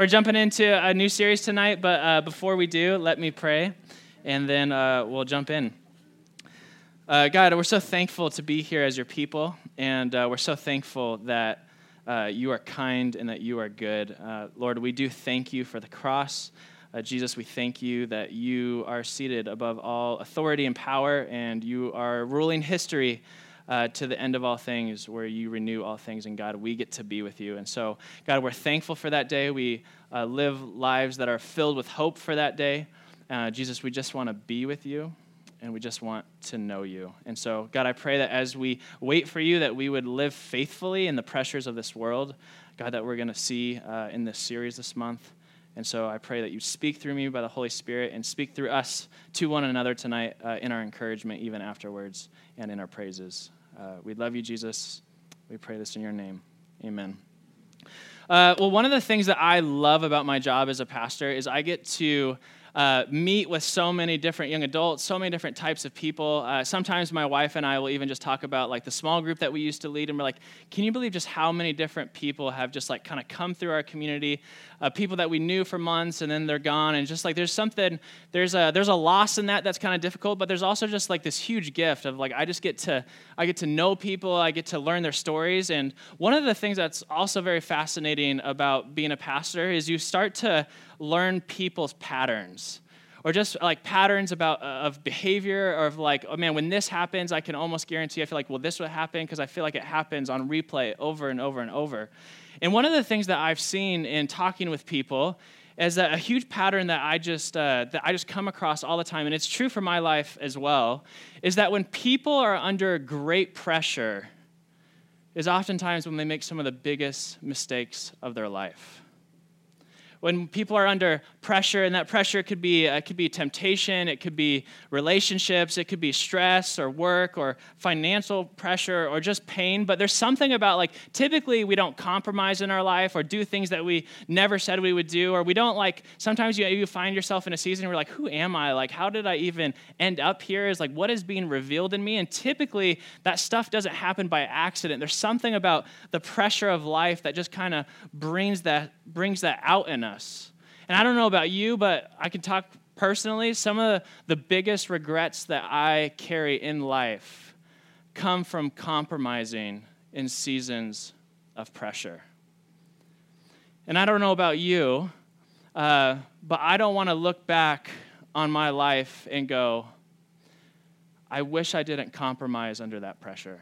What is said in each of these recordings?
we're jumping into a new series tonight, but uh, before we do, let me pray, and then uh, we'll jump in. Uh, God, we're so thankful to be here as your people, and uh, we're so thankful that uh, you are kind and that you are good. Uh, Lord, we do thank you for the cross. Jesus, we thank you that you are seated above all authority and power, and you are ruling history uh, to the end of all things where you renew all things. And God, we get to be with you. And so, God, we're thankful for that day. We uh, live lives that are filled with hope for that day. Uh, Jesus, we just want to be with you and we just want to know you. And so, God, I pray that as we wait for you, that we would live faithfully in the pressures of this world, God, that we're going to see uh, in this series this month. And so I pray that you speak through me by the Holy Spirit and speak through us to one another tonight uh, in our encouragement, even afterwards, and in our praises. Uh, we love you, Jesus. We pray this in your name. Amen. Uh, well, one of the things that I love about my job as a pastor is I get to uh, meet with so many different young adults, so many different types of people. Uh, sometimes my wife and I will even just talk about like the small group that we used to lead, and we're like, can you believe just how many different people have just like kind of come through our community? Uh, people that we knew for months and then they're gone, and just like there's something, there's a there's a loss in that that's kind of difficult, but there's also just like this huge gift of like I just get to I get to know people, I get to learn their stories, and one of the things that's also very fascinating about being a pastor is you start to learn people's patterns or just like patterns about uh, of behavior or of like oh man when this happens i can almost guarantee i feel like well this would happen because i feel like it happens on replay over and over and over. And one of the things that i've seen in talking with people is that a huge pattern that i just uh, that i just come across all the time and it's true for my life as well is that when people are under great pressure is oftentimes when they make some of the biggest mistakes of their life when people are under pressure, and that pressure could be uh, could be temptation, it could be relationships, it could be stress or work or financial pressure or just pain. But there's something about like typically we don't compromise in our life or do things that we never said we would do, or we don't like sometimes you, you find yourself in a season where like, who am I? Like, how did I even end up here? Is like what is being revealed in me? And typically that stuff doesn't happen by accident. There's something about the pressure of life that just kind of brings that brings that out in us. And I don't know about you, but I can talk personally. Some of the biggest regrets that I carry in life come from compromising in seasons of pressure. And I don't know about you, uh, but I don't want to look back on my life and go, I wish I didn't compromise under that pressure.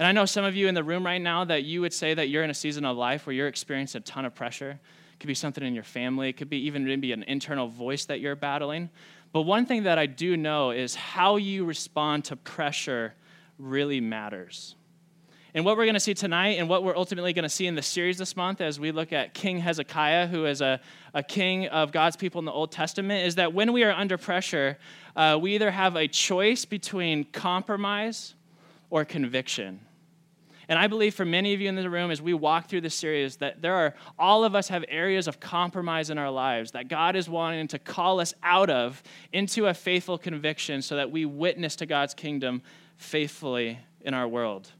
And I know some of you in the room right now that you would say that you're in a season of life where you're experiencing a ton of pressure. It could be something in your family, it could be even maybe an internal voice that you're battling. But one thing that I do know is how you respond to pressure really matters. And what we're going to see tonight, and what we're ultimately going to see in the series this month as we look at King Hezekiah, who is a, a king of God's people in the Old Testament, is that when we are under pressure, uh, we either have a choice between compromise or conviction. And I believe for many of you in the room, as we walk through this series, that there are, all of us have areas of compromise in our lives that God is wanting to call us out of into a faithful conviction so that we witness to God's kingdom faithfully in our world.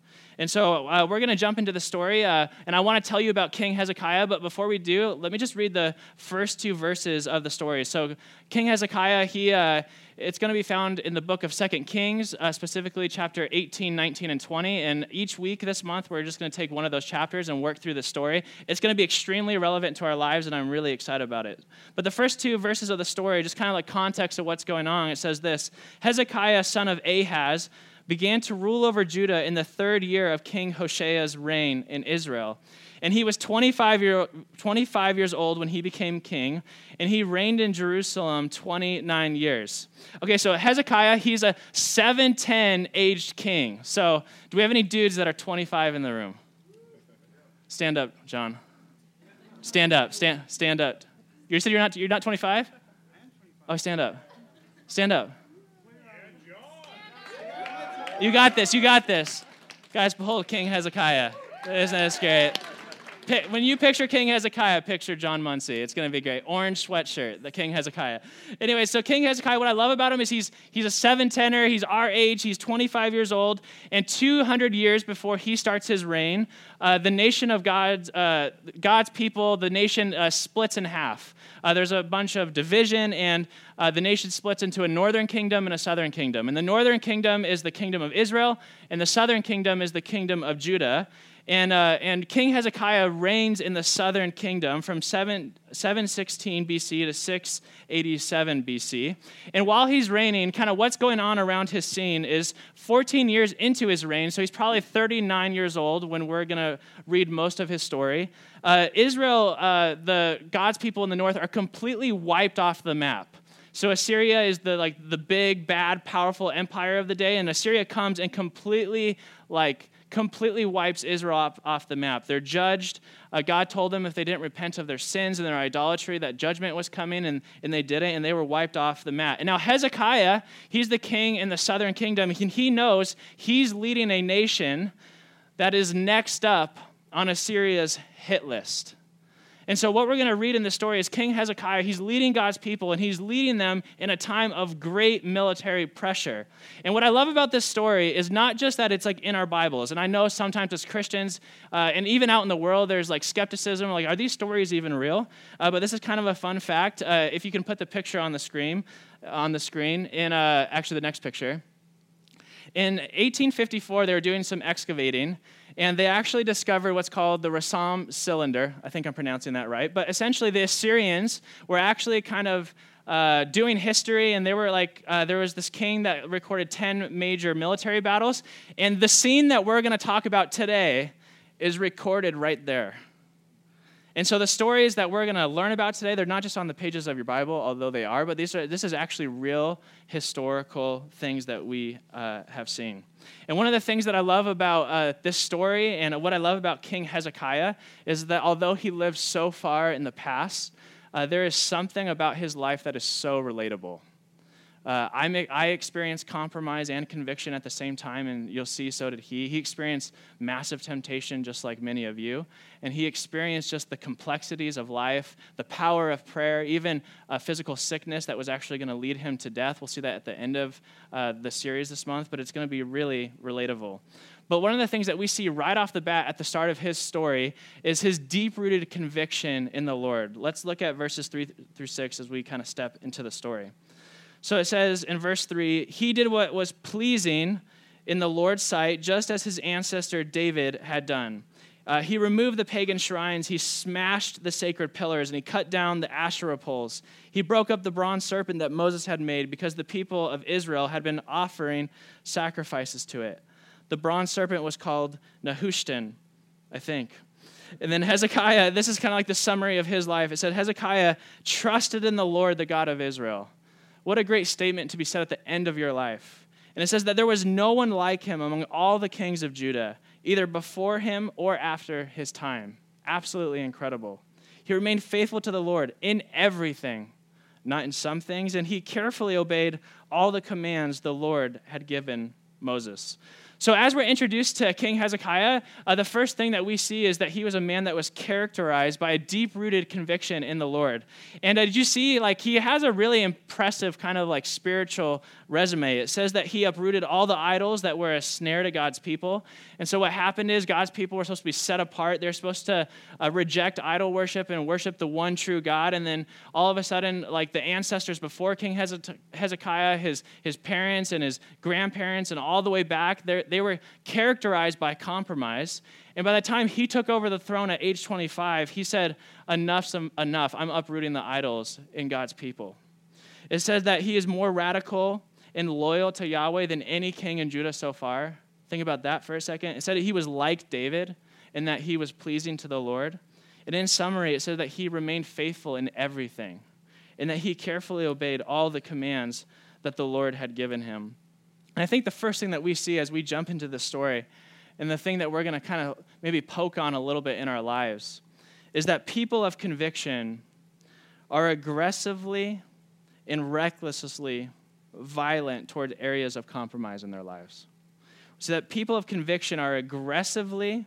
And so uh, we're going to jump into the story, uh, and I want to tell you about King Hezekiah. But before we do, let me just read the first two verses of the story. So, King Hezekiah, he uh, it's going to be found in the book of Second Kings, uh, specifically chapter 18, 19, and 20. And each week this month, we're just going to take one of those chapters and work through the story. It's going to be extremely relevant to our lives, and I'm really excited about it. But the first two verses of the story, just kind of like context of what's going on, it says this Hezekiah, son of Ahaz, began to rule over Judah in the third year of King Hoshea's reign in Israel. And he was 25, year, 25 years old when he became king, and he reigned in Jerusalem 29 years. Okay, so Hezekiah, he's a 710 aged king. So, do we have any dudes that are 25 in the room? Stand up, John. Stand up. Stand, stand up. You said you're not, you're not 25? Oh, stand up. Stand up. You got this. You got this. Guys, behold King Hezekiah. Isn't this great? When you picture King Hezekiah, picture John Muncie. It's going to be great. Orange sweatshirt, the King Hezekiah. Anyway, so King Hezekiah, what I love about him is he's he's a seven tenor. He's our age. He's 25 years old, and 200 years before he starts his reign, uh, the nation of God's uh, God's people, the nation uh, splits in half. Uh, there's a bunch of division, and uh, the nation splits into a northern kingdom and a southern kingdom. And the northern kingdom is the kingdom of Israel, and the southern kingdom is the kingdom of Judah. And, uh, and King Hezekiah reigns in the southern kingdom from 7, 716 BC to 687 BC. And while he's reigning, kind of what's going on around his scene is 14 years into his reign, so he's probably 39 years old when we're going to read most of his story. Uh, Israel, uh, the God's people in the north, are completely wiped off the map. So Assyria is the like the big, bad, powerful empire of the day, and Assyria comes and completely like completely wipes Israel off, off the map. They're judged. Uh, God told them if they didn't repent of their sins and their idolatry, that judgment was coming, and, and they didn't, and they were wiped off the map. And now Hezekiah, he's the king in the southern kingdom, and he knows he's leading a nation that is next up on Assyria's hit list. And so, what we're going to read in this story is King Hezekiah. He's leading God's people, and he's leading them in a time of great military pressure. And what I love about this story is not just that it's like in our Bibles. And I know sometimes as Christians, uh, and even out in the world, there's like skepticism like, are these stories even real? Uh, but this is kind of a fun fact. Uh, if you can put the picture on the screen, on the screen, in uh, actually the next picture. In 1854, they were doing some excavating, and they actually discovered what's called the Rassam cylinder. I think I'm pronouncing that right. But essentially, the Assyrians were actually kind of uh, doing history, and they were like, uh, there was this king that recorded 10 major military battles. And the scene that we're going to talk about today is recorded right there. And so the stories that we're going to learn about today, they're not just on the pages of your Bible, although they are, but these are, this is actually real historical things that we uh, have seen. And one of the things that I love about uh, this story and what I love about King Hezekiah is that although he lived so far in the past, uh, there is something about his life that is so relatable. Uh, I, make, I experienced compromise and conviction at the same time, and you'll see so did he. He experienced massive temptation, just like many of you. And he experienced just the complexities of life, the power of prayer, even a physical sickness that was actually going to lead him to death. We'll see that at the end of uh, the series this month, but it's going to be really relatable. But one of the things that we see right off the bat at the start of his story is his deep rooted conviction in the Lord. Let's look at verses 3 through 6 as we kind of step into the story. So it says in verse 3 He did what was pleasing in the Lord's sight, just as his ancestor David had done. Uh, he removed the pagan shrines, he smashed the sacred pillars, and he cut down the Asherah poles. He broke up the bronze serpent that Moses had made because the people of Israel had been offering sacrifices to it. The bronze serpent was called Nehushtan, I think. And then Hezekiah, this is kind of like the summary of his life. It said Hezekiah trusted in the Lord, the God of Israel. What a great statement to be said at the end of your life. And it says that there was no one like him among all the kings of Judah, either before him or after his time. Absolutely incredible. He remained faithful to the Lord in everything, not in some things, and he carefully obeyed all the commands the Lord had given Moses. So, as we're introduced to King Hezekiah, uh, the first thing that we see is that he was a man that was characterized by a deep rooted conviction in the Lord. And uh, did you see, like, he has a really impressive kind of like spiritual resume. It says that he uprooted all the idols that were a snare to God's people. And so, what happened is God's people were supposed to be set apart. They're supposed to uh, reject idol worship and worship the one true God. And then all of a sudden, like the ancestors before King Hezekiah, his, his parents and his grandparents, and all the way back, they were characterized by compromise. And by the time he took over the throne at age 25, he said, Enough's enough. I'm uprooting the idols in God's people. It says that he is more radical and loyal to Yahweh than any king in Judah so far. Think about that for a second. It said he was like David and that he was pleasing to the Lord. And in summary, it said that he remained faithful in everything and that he carefully obeyed all the commands that the Lord had given him. And I think the first thing that we see as we jump into this story, and the thing that we're going to kind of maybe poke on a little bit in our lives, is that people of conviction are aggressively and recklessly violent toward areas of compromise in their lives. So that people of conviction are aggressively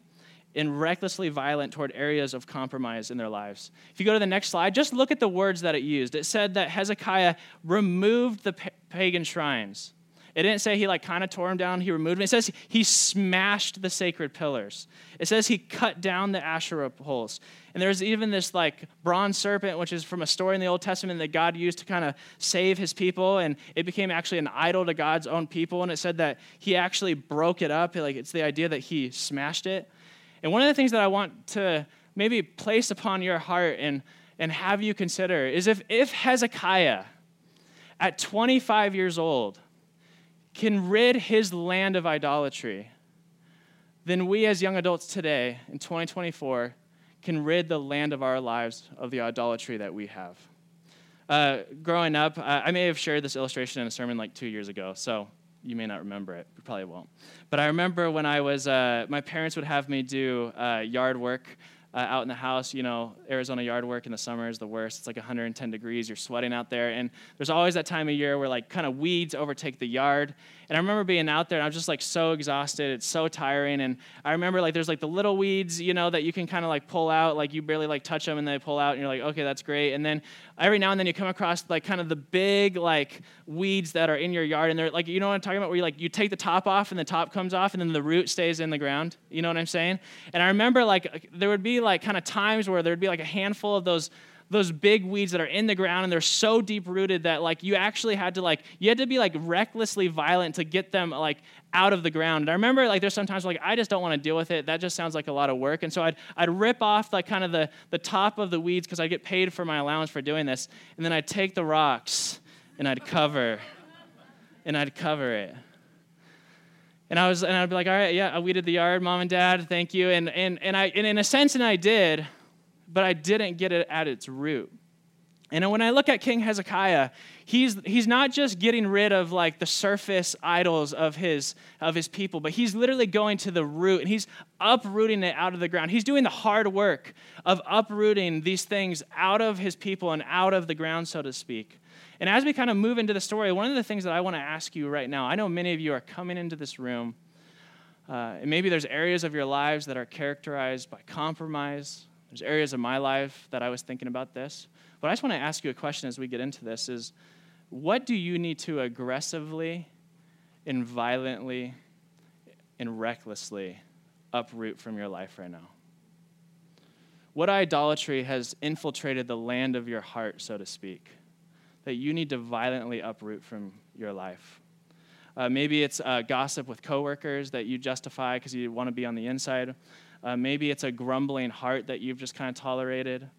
and recklessly violent toward areas of compromise in their lives. If you go to the next slide, just look at the words that it used. It said that Hezekiah removed the pagan shrines. It didn't say he like kind of tore them down, he removed them. It says he smashed the sacred pillars. It says he cut down the Asherah poles. And there's even this like bronze serpent, which is from a story in the Old Testament that God used to kind of save his people. And it became actually an idol to God's own people. And it said that he actually broke it up. Like it's the idea that he smashed it. And one of the things that I want to maybe place upon your heart and, and have you consider is if, if Hezekiah, at 25 years old, can rid his land of idolatry, then we as young adults today in 2024 can rid the land of our lives of the idolatry that we have. Uh, growing up, I may have shared this illustration in a sermon like two years ago, so you may not remember it. You probably won't. But I remember when I was, uh, my parents would have me do uh, yard work uh, out in the house. You know, Arizona yard work in the summer is the worst. It's like 110 degrees. You're sweating out there. And there's always that time of year where like kind of weeds overtake the yard. And I remember being out there and I was just like so exhausted. It's so tiring. And I remember like there's like the little weeds, you know, that you can kind of like pull out. Like you barely like touch them and they pull out and you're like, okay, that's great. And then every now and then you come across like kind of the big like weeds that are in your yard. And they're like, you know what I'm talking about? Where you like, you take the top off and the top comes off and then the root stays in the ground. You know what I'm saying? And I remember like there would be like kind of times where there'd be like a handful of those those big weeds that are in the ground and they're so deep rooted that like you actually had to like you had to be like recklessly violent to get them like out of the ground. And I remember like there's sometimes like I just don't want to deal with it. That just sounds like a lot of work. And so I'd I'd rip off like kind of the the top of the weeds because I get paid for my allowance for doing this. And then I'd take the rocks and I'd cover and I'd cover it. And I was and I'd be like, all right, yeah, I weeded the yard, mom and dad, thank you. And and and I and in a sense and I did, but I didn't get it at its root. And when I look at King Hezekiah, he's, he's not just getting rid of like the surface idols of his, of his people, but he's literally going to the root and he's uprooting it out of the ground. He's doing the hard work of uprooting these things out of his people and out of the ground, so to speak. And as we kind of move into the story, one of the things that I want to ask you right now, I know many of you are coming into this room, uh, and maybe there's areas of your lives that are characterized by compromise, there's areas of my life that I was thinking about this. But I just want to ask you a question as we get into this is what do you need to aggressively and violently and recklessly uproot from your life right now? What idolatry has infiltrated the land of your heart, so to speak, that you need to violently uproot from your life? Uh, maybe it's uh, gossip with coworkers that you justify because you want to be on the inside. Uh, maybe it's a grumbling heart that you've just kind of tolerated.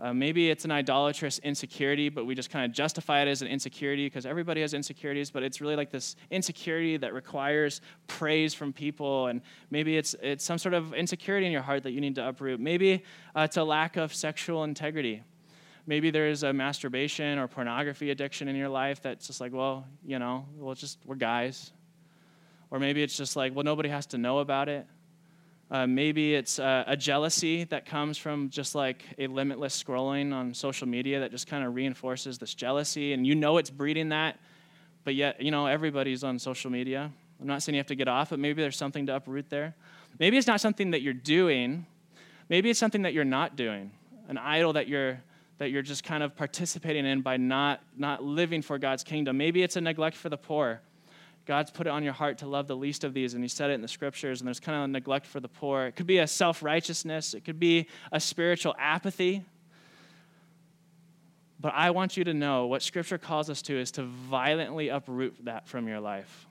Uh, maybe it's an idolatrous insecurity, but we just kind of justify it as an insecurity because everybody has insecurities, but it's really like this insecurity that requires praise from people. And maybe it's, it's some sort of insecurity in your heart that you need to uproot. Maybe uh, it's a lack of sexual integrity. Maybe there's a masturbation or pornography addiction in your life that's just like, well, you know, well, just, we're guys. Or maybe it's just like, well, nobody has to know about it. Uh, maybe it's uh, a jealousy that comes from just like a limitless scrolling on social media that just kind of reinforces this jealousy, and you know it's breeding that, but yet, you know, everybody's on social media. I'm not saying you have to get off, but maybe there's something to uproot there. Maybe it's not something that you're doing, maybe it's something that you're not doing, an idol that you're that you're just kind of participating in by not not living for God's kingdom. Maybe it's a neglect for the poor. God's put it on your heart to love the least of these, and He said it in the scriptures, and there's kind of a neglect for the poor. It could be a self righteousness, it could be a spiritual apathy. But I want you to know what scripture calls us to is to violently uproot that from your life.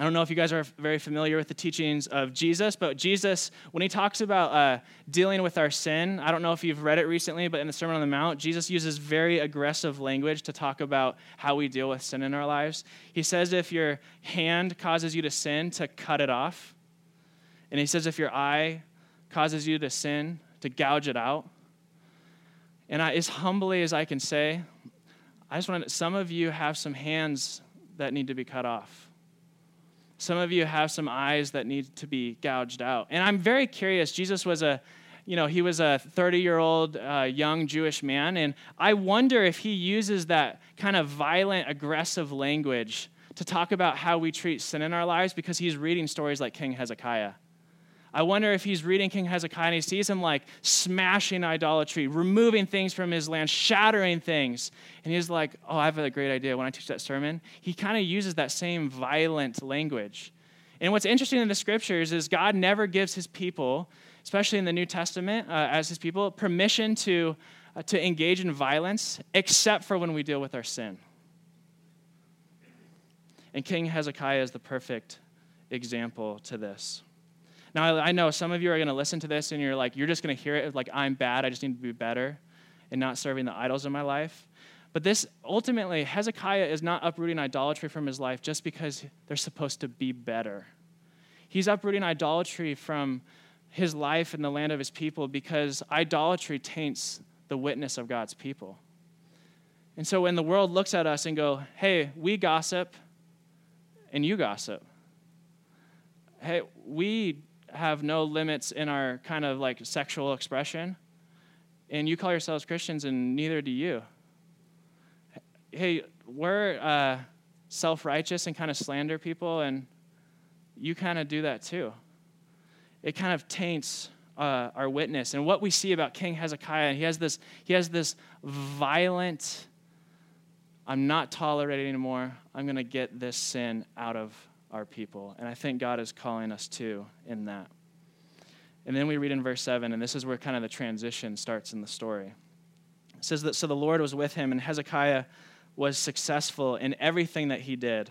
I don't know if you guys are very familiar with the teachings of Jesus, but Jesus, when he talks about uh, dealing with our sin, I don't know if you've read it recently, but in the Sermon on the Mount, Jesus uses very aggressive language to talk about how we deal with sin in our lives. He says if your hand causes you to sin, to cut it off. And he says if your eye causes you to sin, to gouge it out. And I, as humbly as I can say, I just want to, some of you have some hands that need to be cut off some of you have some eyes that need to be gouged out. And I'm very curious. Jesus was a you know, he was a 30 year old uh, young Jewish man, and I wonder if he uses that kind of violent, aggressive language to talk about how we treat sin in our lives because he's reading stories like King Hezekiah. I wonder if he's reading King Hezekiah and he sees him like smashing idolatry, removing things from his land, shattering things. And he's like, Oh, I have a great idea when I teach that sermon. He kind of uses that same violent language. And what's interesting in the scriptures is God never gives his people, especially in the New Testament, uh, as his people, permission to, uh, to engage in violence except for when we deal with our sin. And King Hezekiah is the perfect example to this. Now, I know some of you are going to listen to this and you're like, you're just going to hear it like, I'm bad, I just need to be better and not serving the idols in my life. But this ultimately, Hezekiah is not uprooting idolatry from his life just because they're supposed to be better. He's uprooting idolatry from his life and the land of his people because idolatry taints the witness of God's people. And so when the world looks at us and go, "Hey, we gossip and you gossip." Hey, we have no limits in our kind of like sexual expression, and you call yourselves Christians, and neither do you. Hey, we're uh, self righteous and kind of slander people, and you kind of do that too. It kind of taints uh, our witness. And what we see about King Hezekiah, he has this, he has this violent, I'm not tolerating anymore. I'm going to get this sin out of our people. And I think God is calling us to in that. And then we read in verse 7, and this is where kind of the transition starts in the story. It says that so the Lord was with him, and Hezekiah was successful in everything that he did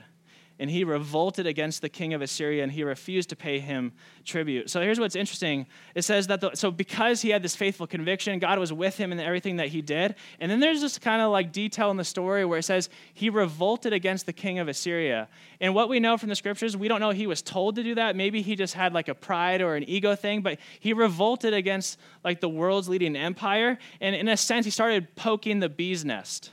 and he revolted against the king of Assyria and he refused to pay him tribute. So here's what's interesting. It says that, the, so because he had this faithful conviction, God was with him in everything that he did. And then there's this kind of like detail in the story where it says he revolted against the king of Assyria. And what we know from the scriptures, we don't know he was told to do that. Maybe he just had like a pride or an ego thing, but he revolted against like the world's leading empire. And in a sense, he started poking the bee's nest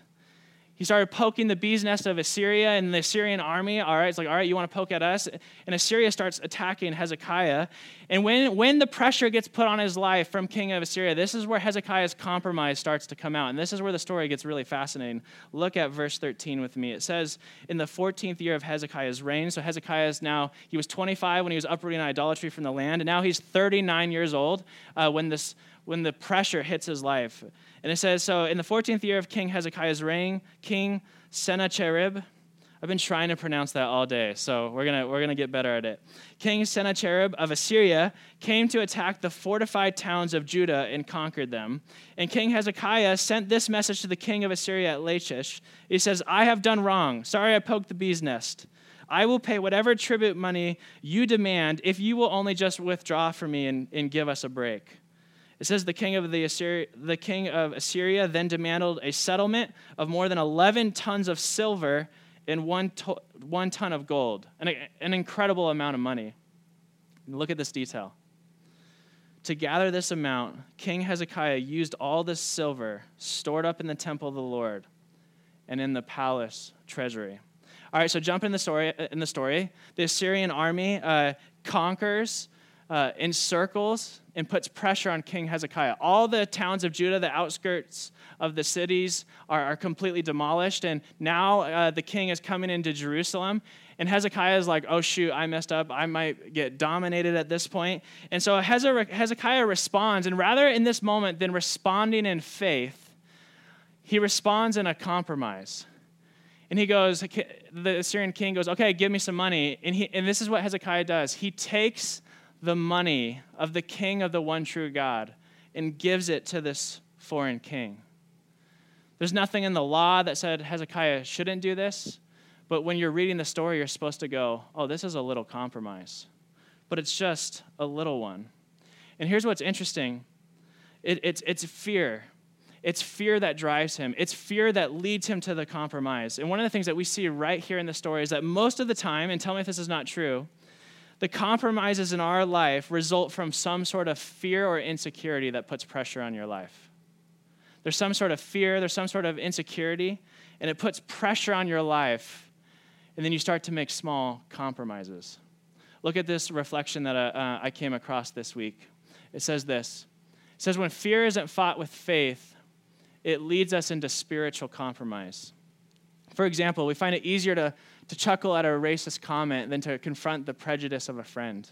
he started poking the bee's nest of Assyria and the Assyrian army. All right, it's like, all right, you want to poke at us? And Assyria starts attacking Hezekiah. And when, when the pressure gets put on his life from king of Assyria, this is where Hezekiah's compromise starts to come out. And this is where the story gets really fascinating. Look at verse 13 with me. It says, in the 14th year of Hezekiah's reign, so Hezekiah is now, he was 25 when he was uprooting idolatry from the land, and now he's 39 years old uh, when, this, when the pressure hits his life. And it says, So in the 14th year of King Hezekiah's reign, King Sennacherib, I've been trying to pronounce that all day, so we're gonna, we're gonna get better at it. King Sennacherib of Assyria came to attack the fortified towns of Judah and conquered them. And King Hezekiah sent this message to the king of Assyria at Lachish. He says, I have done wrong. Sorry I poked the bee's nest. I will pay whatever tribute money you demand if you will only just withdraw from me and, and give us a break. It says the king of the Assyria, the king of Assyria then demanded a settlement of more than 11 tons of silver and one, to, one ton of gold, an, an incredible amount of money. look at this detail. To gather this amount, King Hezekiah used all this silver stored up in the temple of the Lord and in the palace treasury. All right, so jump in the story. In the story, the Assyrian army uh, conquers uh, encircles and puts pressure on King Hezekiah. All the towns of Judah, the outskirts of the cities, are, are completely demolished. And now uh, the king is coming into Jerusalem. And Hezekiah is like, oh, shoot, I messed up. I might get dominated at this point. And so Hezekiah responds. And rather in this moment than responding in faith, he responds in a compromise. And he goes, the Assyrian king goes, okay, give me some money. And, he, and this is what Hezekiah does. He takes the money of the king of the one true God and gives it to this foreign king. There's nothing in the law that said Hezekiah shouldn't do this, but when you're reading the story, you're supposed to go, oh, this is a little compromise. But it's just a little one. And here's what's interesting it, it's, it's fear. It's fear that drives him. It's fear that leads him to the compromise. And one of the things that we see right here in the story is that most of the time, and tell me if this is not true, the compromises in our life result from some sort of fear or insecurity that puts pressure on your life. There's some sort of fear, there's some sort of insecurity, and it puts pressure on your life, and then you start to make small compromises. Look at this reflection that uh, uh I came across this week. It says this It says, When fear isn't fought with faith, it leads us into spiritual compromise. For example, we find it easier to to chuckle at a racist comment than to confront the prejudice of a friend.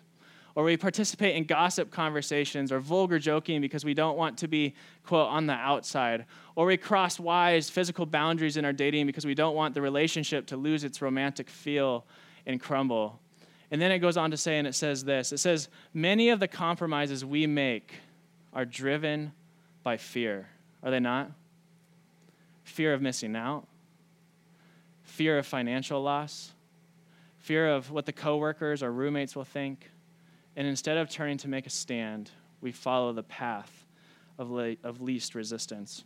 or we participate in gossip conversations or vulgar joking because we don't want to be, quote, on the outside, or we cross wise physical boundaries in our dating because we don't want the relationship to lose its romantic feel and crumble. And then it goes on to say, and it says this it says, Many of the compromises we make are driven by fear. Are they not? Fear of missing out, fear of financial loss, fear of what the coworkers or roommates will think. And instead of turning to make a stand, we follow the path of, le- of least resistance.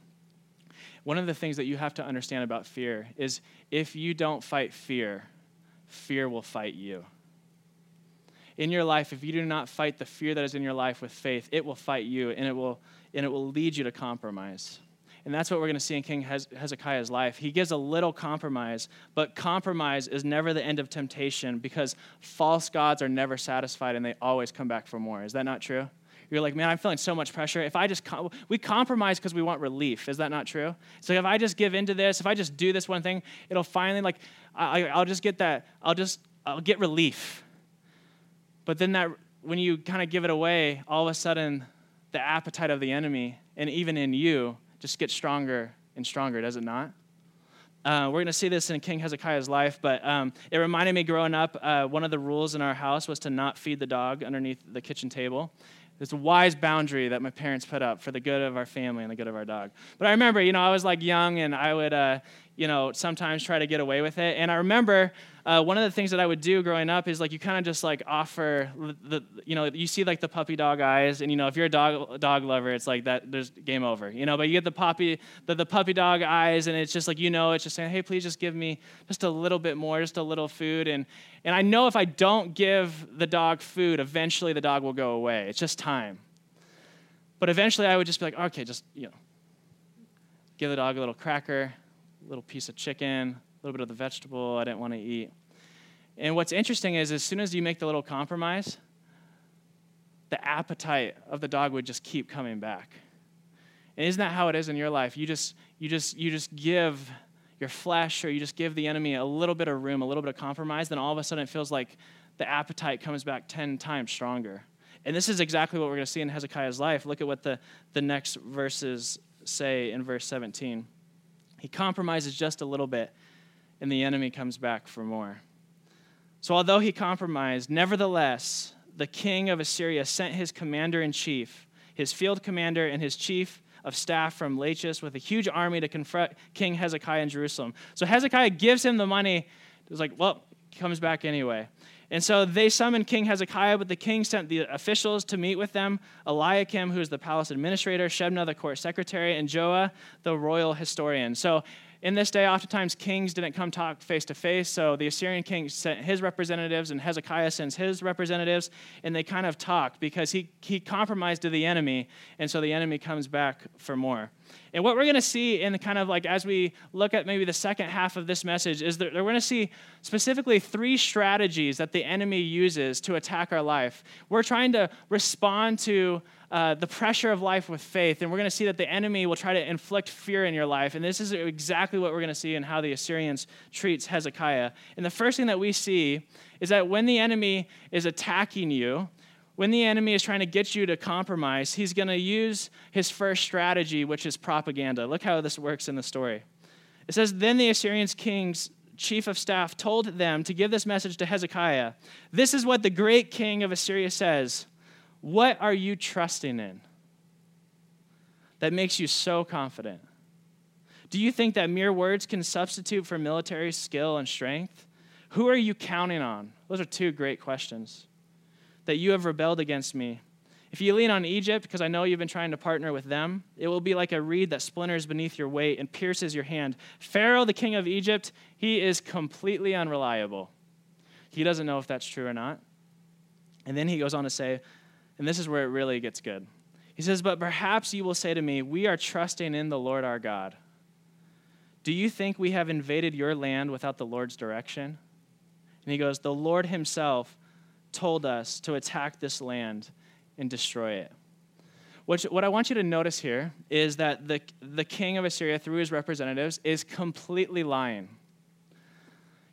One of the things that you have to understand about fear is if you don't fight fear, fear will fight you. In your life, if you do not fight the fear that is in your life with faith, it will fight you and it will, and it will lead you to compromise. And that's what we're going to see in King Hezekiah's life. He gives a little compromise, but compromise is never the end of temptation because false gods are never satisfied and they always come back for more. Is that not true? You're like, man, I'm feeling so much pressure. If I just, com- we compromise because we want relief. Is that not true? So if I just give into this, if I just do this one thing, it'll finally, like, I, I'll just get that, I'll just, I'll get relief. But then that, when you kind of give it away, all of a sudden, the appetite of the enemy, and even in you, just gets stronger and stronger, does it not? Uh, we're going to see this in King Hezekiah's life, but um, it reminded me growing up, uh, one of the rules in our house was to not feed the dog underneath the kitchen table. It's a wise boundary that my parents put up for the good of our family and the good of our dog. But I remember, you know, I was like young and I would, uh, you know, sometimes try to get away with it. And I remember uh, one of the things that I would do growing up is like you kind of just like offer the, you know, you see like the puppy dog eyes, and you know, if you're a dog dog lover, it's like that. There's game over, you know. But you get the puppy the, the puppy dog eyes, and it's just like you know, it's just saying, hey, please just give me just a little bit more, just a little food, and and I know if I don't give the dog food, eventually the dog will go away. It's just time. But eventually, I would just be like, okay, just you know, give the dog a little cracker, little piece of chicken, a little bit of the vegetable I didn't want to eat. And what's interesting is, as soon as you make the little compromise, the appetite of the dog would just keep coming back. And isn't that how it is in your life? You just, you just, you just give your flesh or you just give the enemy a little bit of room, a little bit of compromise, then all of a sudden it feels like the appetite comes back 10 times stronger. And this is exactly what we're going to see in Hezekiah's life. Look at what the, the next verses say in verse 17. He compromises just a little bit, and the enemy comes back for more. So, although he compromised, nevertheless, the king of Assyria sent his commander in chief, his field commander, and his chief of staff from Lachish with a huge army to confront King Hezekiah in Jerusalem. So, Hezekiah gives him the money. He's like, well, comes back anyway. And so they summoned King Hezekiah, but the king sent the officials to meet with them Eliakim, who is the palace administrator, Shebna, the court secretary, and Joah, the royal historian. So in this day, oftentimes kings didn't come talk face to face, so the Assyrian king sent his representatives, and Hezekiah sends his representatives, and they kind of talk because he, he compromised to the enemy, and so the enemy comes back for more. And what we're going to see in the kind of like as we look at maybe the second half of this message is that we're going to see specifically three strategies that the enemy uses to attack our life. We're trying to respond to uh, the pressure of life with faith, and we're going to see that the enemy will try to inflict fear in your life. And this is exactly what we're going to see in how the Assyrians treats Hezekiah. And the first thing that we see is that when the enemy is attacking you, when the enemy is trying to get you to compromise, he's going to use his first strategy, which is propaganda. Look how this works in the story. It says, Then the Assyrians' king's chief of staff told them to give this message to Hezekiah. This is what the great king of Assyria says What are you trusting in that makes you so confident? Do you think that mere words can substitute for military skill and strength? Who are you counting on? Those are two great questions that you have rebelled against me. If you lean on Egypt, because I know you've been trying to partner with them, it will be like a reed that splinters beneath your weight and pierces your hand. Pharaoh, the king of Egypt, he is completely unreliable. He doesn't know if that's true or not. And then he goes on to say, and this is where it really gets good. He says, But perhaps you will say to me, We are trusting in the Lord our God. Do you think we have invaded your land without the Lord's direction? And he goes, The Lord himself told us to attack this land and destroy it. What, what I want you to notice here is that the, the king of Assyria, through his representatives, is completely lying.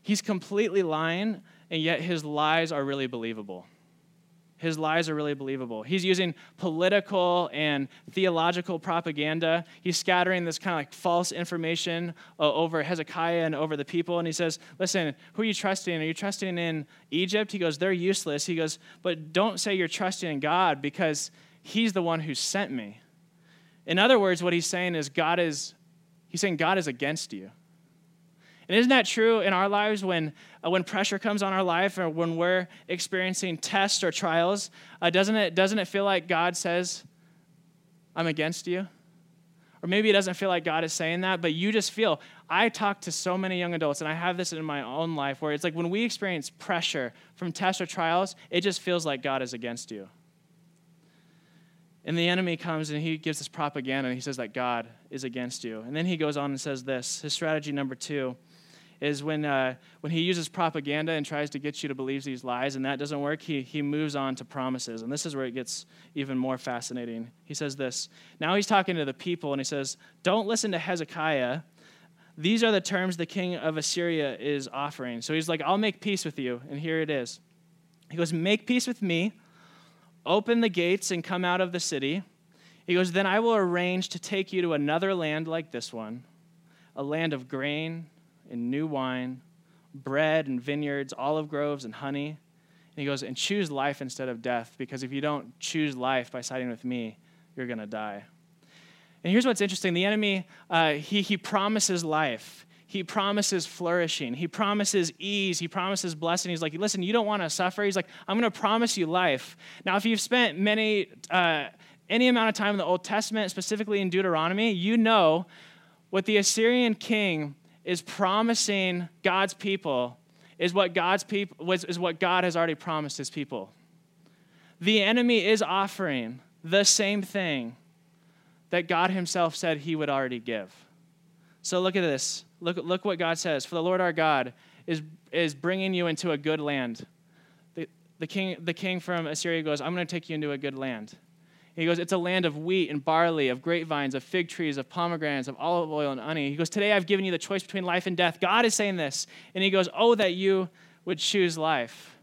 He's completely lying, and yet his lies are really believable. His lies are really believable. He's using political and theological propaganda. He's scattering this kind of like false information uh, over Hezekiah and over the people. And he says, Listen, who are you trusting? Are you trusting in Egypt? He goes, They're useless. He goes, But don't say you're trusting in God because he's the one who sent me. In other words, what he's saying is God is, he's saying God is against you. And isn't that true in our lives when, uh, when pressure comes on our life or when we're experiencing tests or trials? Uh, doesn't, it, doesn't it feel like God says, I'm against you? Or maybe it doesn't feel like God is saying that, but you just feel. I talk to so many young adults, and I have this in my own life where it's like when we experience pressure from tests or trials, it just feels like God is against you. And the enemy comes and he gives this propaganda and he says that God is against you. And then he goes on and says this his strategy number two is when, uh, when he uses propaganda and tries to get you to believe these lies and that doesn't work, he, he moves on to promises. And this is where it gets even more fascinating. He says this Now he's talking to the people and he says, Don't listen to Hezekiah. These are the terms the king of Assyria is offering. So he's like, I'll make peace with you. And here it is. He goes, Make peace with me, open the gates, and come out of the city. He goes, Then I will arrange to take you to another land like this one, a land of grain and new wine, bread and vineyards, olive groves and honey. And he goes, and choose life instead of death, because if you don't choose life by siding with me, you're going to die. And here's what's interesting the enemy, uh, he, he promises life. He promises flourishing. He promises ease. He promises blessing. He's like, listen, you don't want to suffer. He's like, I'm going to promise you life. Now, if you've spent many, uh, any amount of time in the Old Testament, specifically in Deuteronomy, you know what the Assyrian king is promising God's people is what God's people is what God has already promised his people. The enemy is offering the same thing that God himself said he would already give. So look at this. Look, look what God says. For the Lord our God is, is bringing you into a good land. The, the, king, the king from Assyria goes, I'm going to take you into a good land. He goes, It's a land of wheat and barley, of grapevines, of fig trees, of pomegranates, of olive oil and honey. He goes, Today I've given you the choice between life and death. God is saying this. And he goes, Oh, that you would choose life.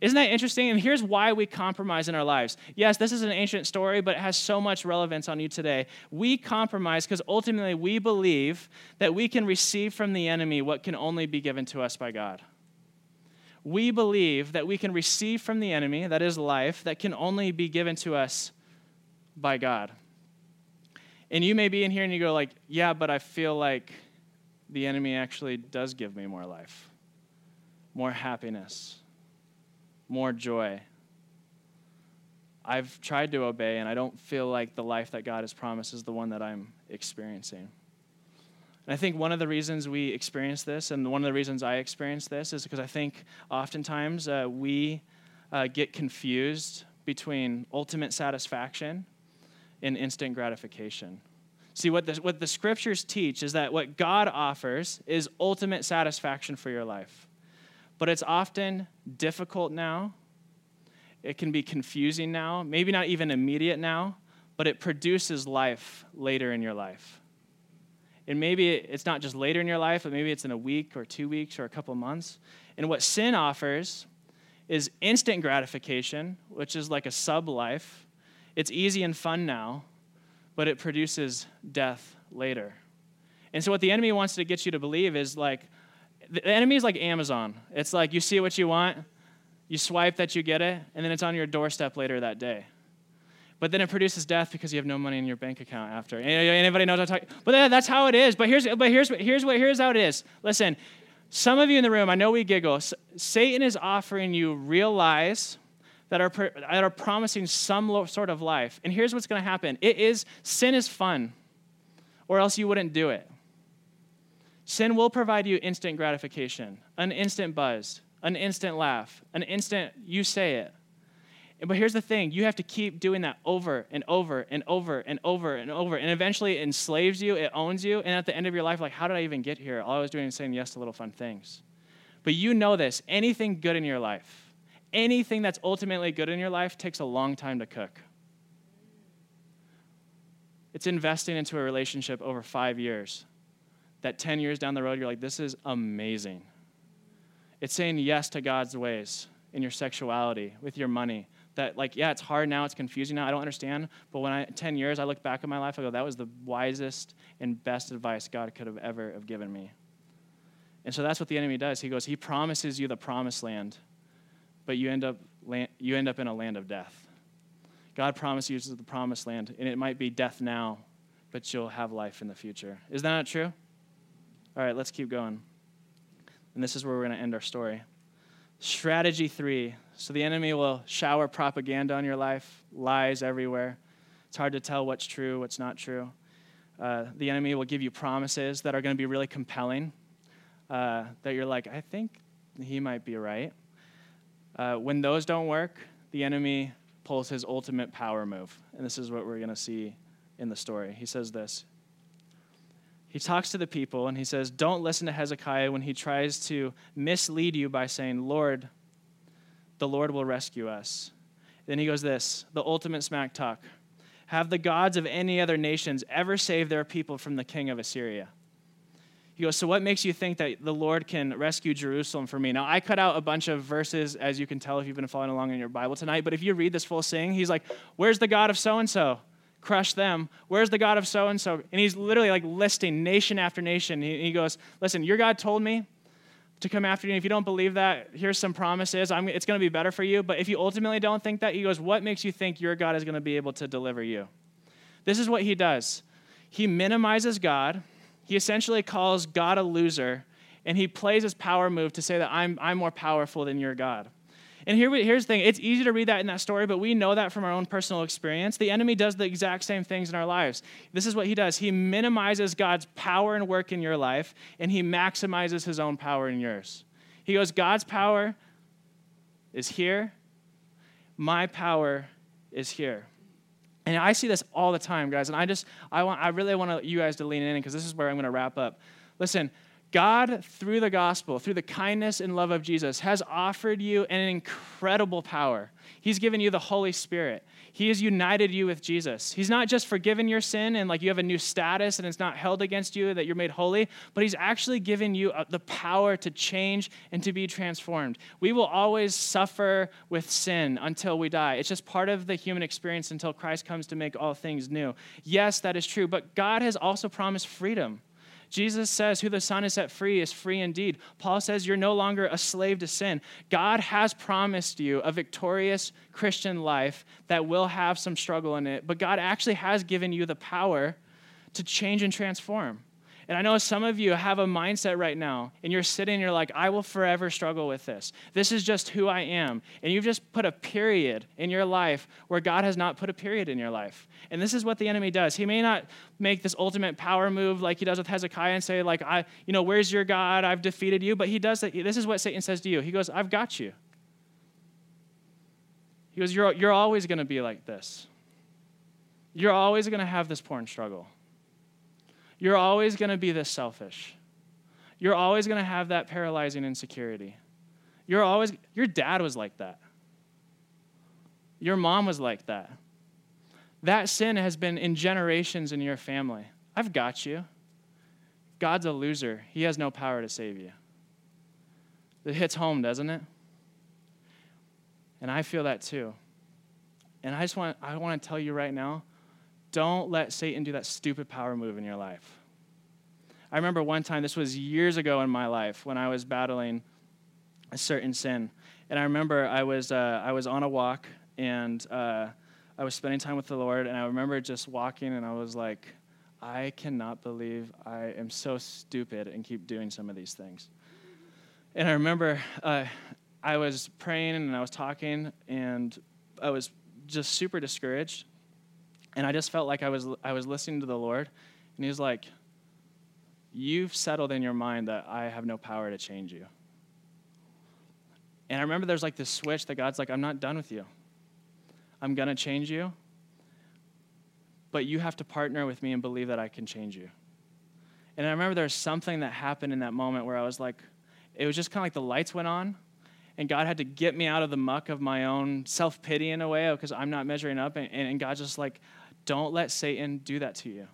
Isn't that interesting? And here's why we compromise in our lives. Yes, this is an ancient story, but it has so much relevance on you today. We compromise because ultimately we believe that we can receive from the enemy what can only be given to us by God. We believe that we can receive from the enemy, that is life, that can only be given to us by God. And you may be in here and you go like, "Yeah, but I feel like the enemy actually does give me more life, more happiness, more joy. I've tried to obey and I don't feel like the life that God has promised is the one that I'm experiencing." And I think one of the reasons we experience this, and one of the reasons I experience this, is because I think oftentimes uh, we uh, get confused between ultimate satisfaction in instant gratification. See, what the, what the scriptures teach is that what God offers is ultimate satisfaction for your life. But it's often difficult now. It can be confusing now, maybe not even immediate now, but it produces life later in your life. And maybe it's not just later in your life, but maybe it's in a week or two weeks or a couple months. And what sin offers is instant gratification, which is like a sub life it's easy and fun now, but it produces death later. And so, what the enemy wants to get you to believe is like, the enemy is like Amazon. It's like you see what you want, you swipe that you get it, and then it's on your doorstep later that day. But then it produces death because you have no money in your bank account after. Anybody knows what I'm talking? But that's how it is. But here's, but here's, here's what here's how it is. Listen, some of you in the room, I know we giggle. Satan is offering you real lies that are, that are promising some sort of life. And here's what's going to happen it is sin is fun, or else you wouldn't do it. Sin will provide you instant gratification, an instant buzz, an instant laugh, an instant you say it. But here's the thing you have to keep doing that over and over and over and over and over. And eventually it enslaves you, it owns you. And at the end of your life, like, how did I even get here? All I was doing is saying yes to little fun things. But you know this anything good in your life, anything that's ultimately good in your life takes a long time to cook. It's investing into a relationship over five years. That 10 years down the road, you're like, this is amazing. It's saying yes to God's ways in your sexuality, with your money, that like yeah it's hard now it's confusing now i don't understand but when i 10 years i look back at my life i go that was the wisest and best advice god could have ever have given me and so that's what the enemy does he goes he promises you the promised land but you end up you end up in a land of death god promises you the promised land and it might be death now but you'll have life in the future is that not true all right let's keep going and this is where we're going to end our story strategy three so the enemy will shower propaganda on your life, lies everywhere. It's hard to tell what's true, what's not true. Uh, the enemy will give you promises that are going to be really compelling, uh, that you're like, I think he might be right. Uh, when those don't work, the enemy pulls his ultimate power move. And this is what we're going to see in the story. He says this. He talks to the people and he says, Don't listen to Hezekiah when he tries to mislead you by saying, Lord, the Lord will rescue us. Then he goes this the ultimate smack talk. Have the gods of any other nations ever saved their people from the king of Assyria? He goes, So what makes you think that the Lord can rescue Jerusalem for me? Now, I cut out a bunch of verses, as you can tell if you've been following along in your Bible tonight, but if you read this full sing, he's like, Where's the God of so and so? Crush them. Where's the God of so and so? And he's literally like listing nation after nation. He goes, Listen, your God told me to come after you. And if you don't believe that, here's some promises. I'm, it's going to be better for you. But if you ultimately don't think that, he goes, What makes you think your God is going to be able to deliver you? This is what he does he minimizes God, he essentially calls God a loser, and he plays his power move to say that I'm, I'm more powerful than your God. And here, here's the thing it's easy to read that in that story, but we know that from our own personal experience. The enemy does the exact same things in our lives. This is what he does he minimizes God's power and work in your life, and he maximizes his own power in yours. He goes, God's power is here, my power is here. And I see this all the time, guys. And I just, I want, I really want you guys to lean in because this is where I'm going to wrap up. Listen, God, through the gospel, through the kindness and love of Jesus, has offered you an incredible power. He's given you the Holy Spirit. He has united you with Jesus. He's not just forgiven your sin and like you have a new status and it's not held against you that you're made holy, but He's actually given you uh, the power to change and to be transformed. We will always suffer with sin until we die. It's just part of the human experience until Christ comes to make all things new. Yes, that is true, but God has also promised freedom. Jesus says, Who the Son has set free is free indeed. Paul says, You're no longer a slave to sin. God has promised you a victorious Christian life that will have some struggle in it, but God actually has given you the power to change and transform. And I know some of you have a mindset right now, and you're sitting, you're like, I will forever struggle with this. This is just who I am. And you've just put a period in your life where God has not put a period in your life. And this is what the enemy does. He may not make this ultimate power move like he does with Hezekiah and say, like, I, you know, where's your God? I've defeated you. But he does that. This is what Satan says to you. He goes, I've got you. He goes, You're, you're always going to be like this. You're always going to have this porn struggle. You're always going to be this selfish. You're always going to have that paralyzing insecurity. You're always, your dad was like that. Your mom was like that. That sin has been in generations in your family. I've got you. God's a loser. He has no power to save you. It hits home, doesn't it? And I feel that too. And I just want I want to tell you right now, don't let Satan do that stupid power move in your life. I remember one time, this was years ago in my life, when I was battling a certain sin. And I remember I was, uh, I was on a walk and uh, I was spending time with the Lord. And I remember just walking and I was like, I cannot believe I am so stupid and keep doing some of these things. And I remember uh, I was praying and I was talking and I was just super discouraged and I just felt like I was, I was listening to the Lord, and He was like, You've settled in your mind that I have no power to change you. And I remember there's like this switch that God's like, I'm not done with you. I'm going to change you, but you have to partner with me and believe that I can change you. And I remember there was something that happened in that moment where I was like, it was just kind of like the lights went on, and God had to get me out of the muck of my own self pity in a way because I'm not measuring up. And, and God just like, don't let Satan do that to you.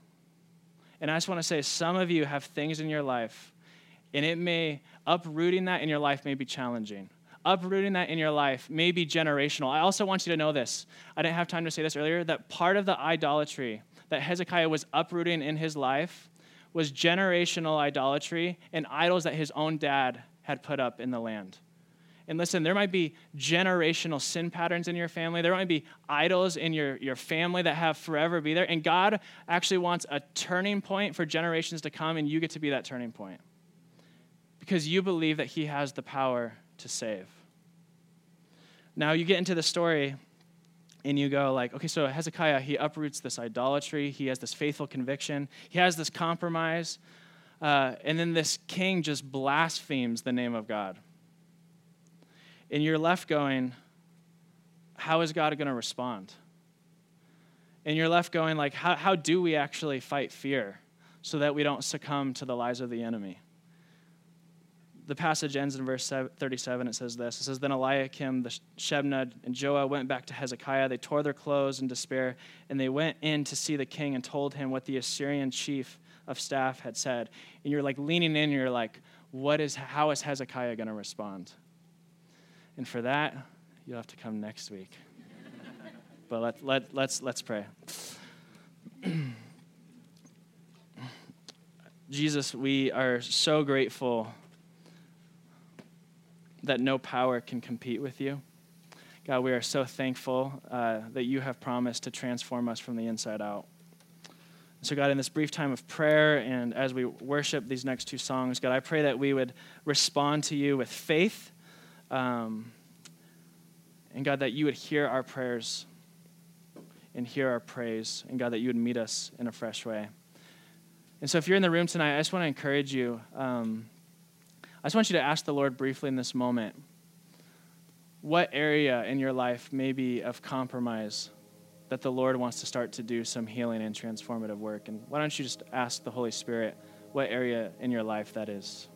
And I just want to say, some of you have things in your life, and it may, uprooting that in your life may be challenging. uprooting that in your life may be generational. I also want you to know this. I didn't have time to say this earlier that part of the idolatry that Hezekiah was uprooting in his life was generational idolatry and idols that his own dad had put up in the land. And listen, there might be generational sin patterns in your family. There might be idols in your, your family that have forever be there. And God actually wants a turning point for generations to come, and you get to be that turning point. Because you believe that He has the power to save. Now you get into the story and you go like okay so hezekiah he uproots this idolatry he has this faithful conviction he has this compromise uh, and then this king just blasphemes the name of god and you're left going, how is God going to respond? And you're left going, like, how, how do we actually fight fear so that we don't succumb to the lies of the enemy? The passage ends in verse 37. It says this It says, Then Eliakim, the Shebna, and Joah went back to Hezekiah. They tore their clothes in despair, and they went in to see the king and told him what the Assyrian chief of staff had said. And you're like leaning in, you're like, what is, how is Hezekiah going to respond? And for that, you'll have to come next week. but let, let, let's, let's pray. Jesus, we are so grateful that no power can compete with you. God, we are so thankful uh, that you have promised to transform us from the inside out. So, God, in this brief time of prayer and as we worship these next two songs, God, I pray that we would respond to you with faith um, and God, that you would hear our prayers and hear our praise. And God, that you would meet us in a fresh way. And so, if you're in the room tonight, I just want to encourage you. Um, I just want you to ask the Lord briefly in this moment what area in your life may be of compromise that the Lord wants to start to do some healing and transformative work. And why don't you just ask the Holy Spirit what area in your life that is?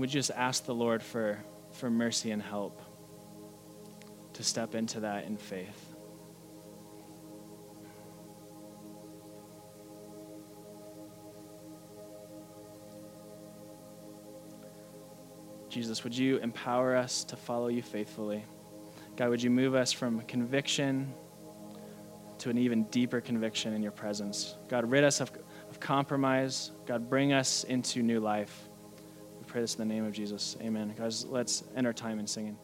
And we just ask the Lord for, for mercy and help to step into that in faith. Jesus, would you empower us to follow you faithfully? God, would you move us from conviction to an even deeper conviction in your presence? God, rid us of, of compromise. God, bring us into new life pray this in the name of Jesus. Amen. Guys, let's end our time in singing.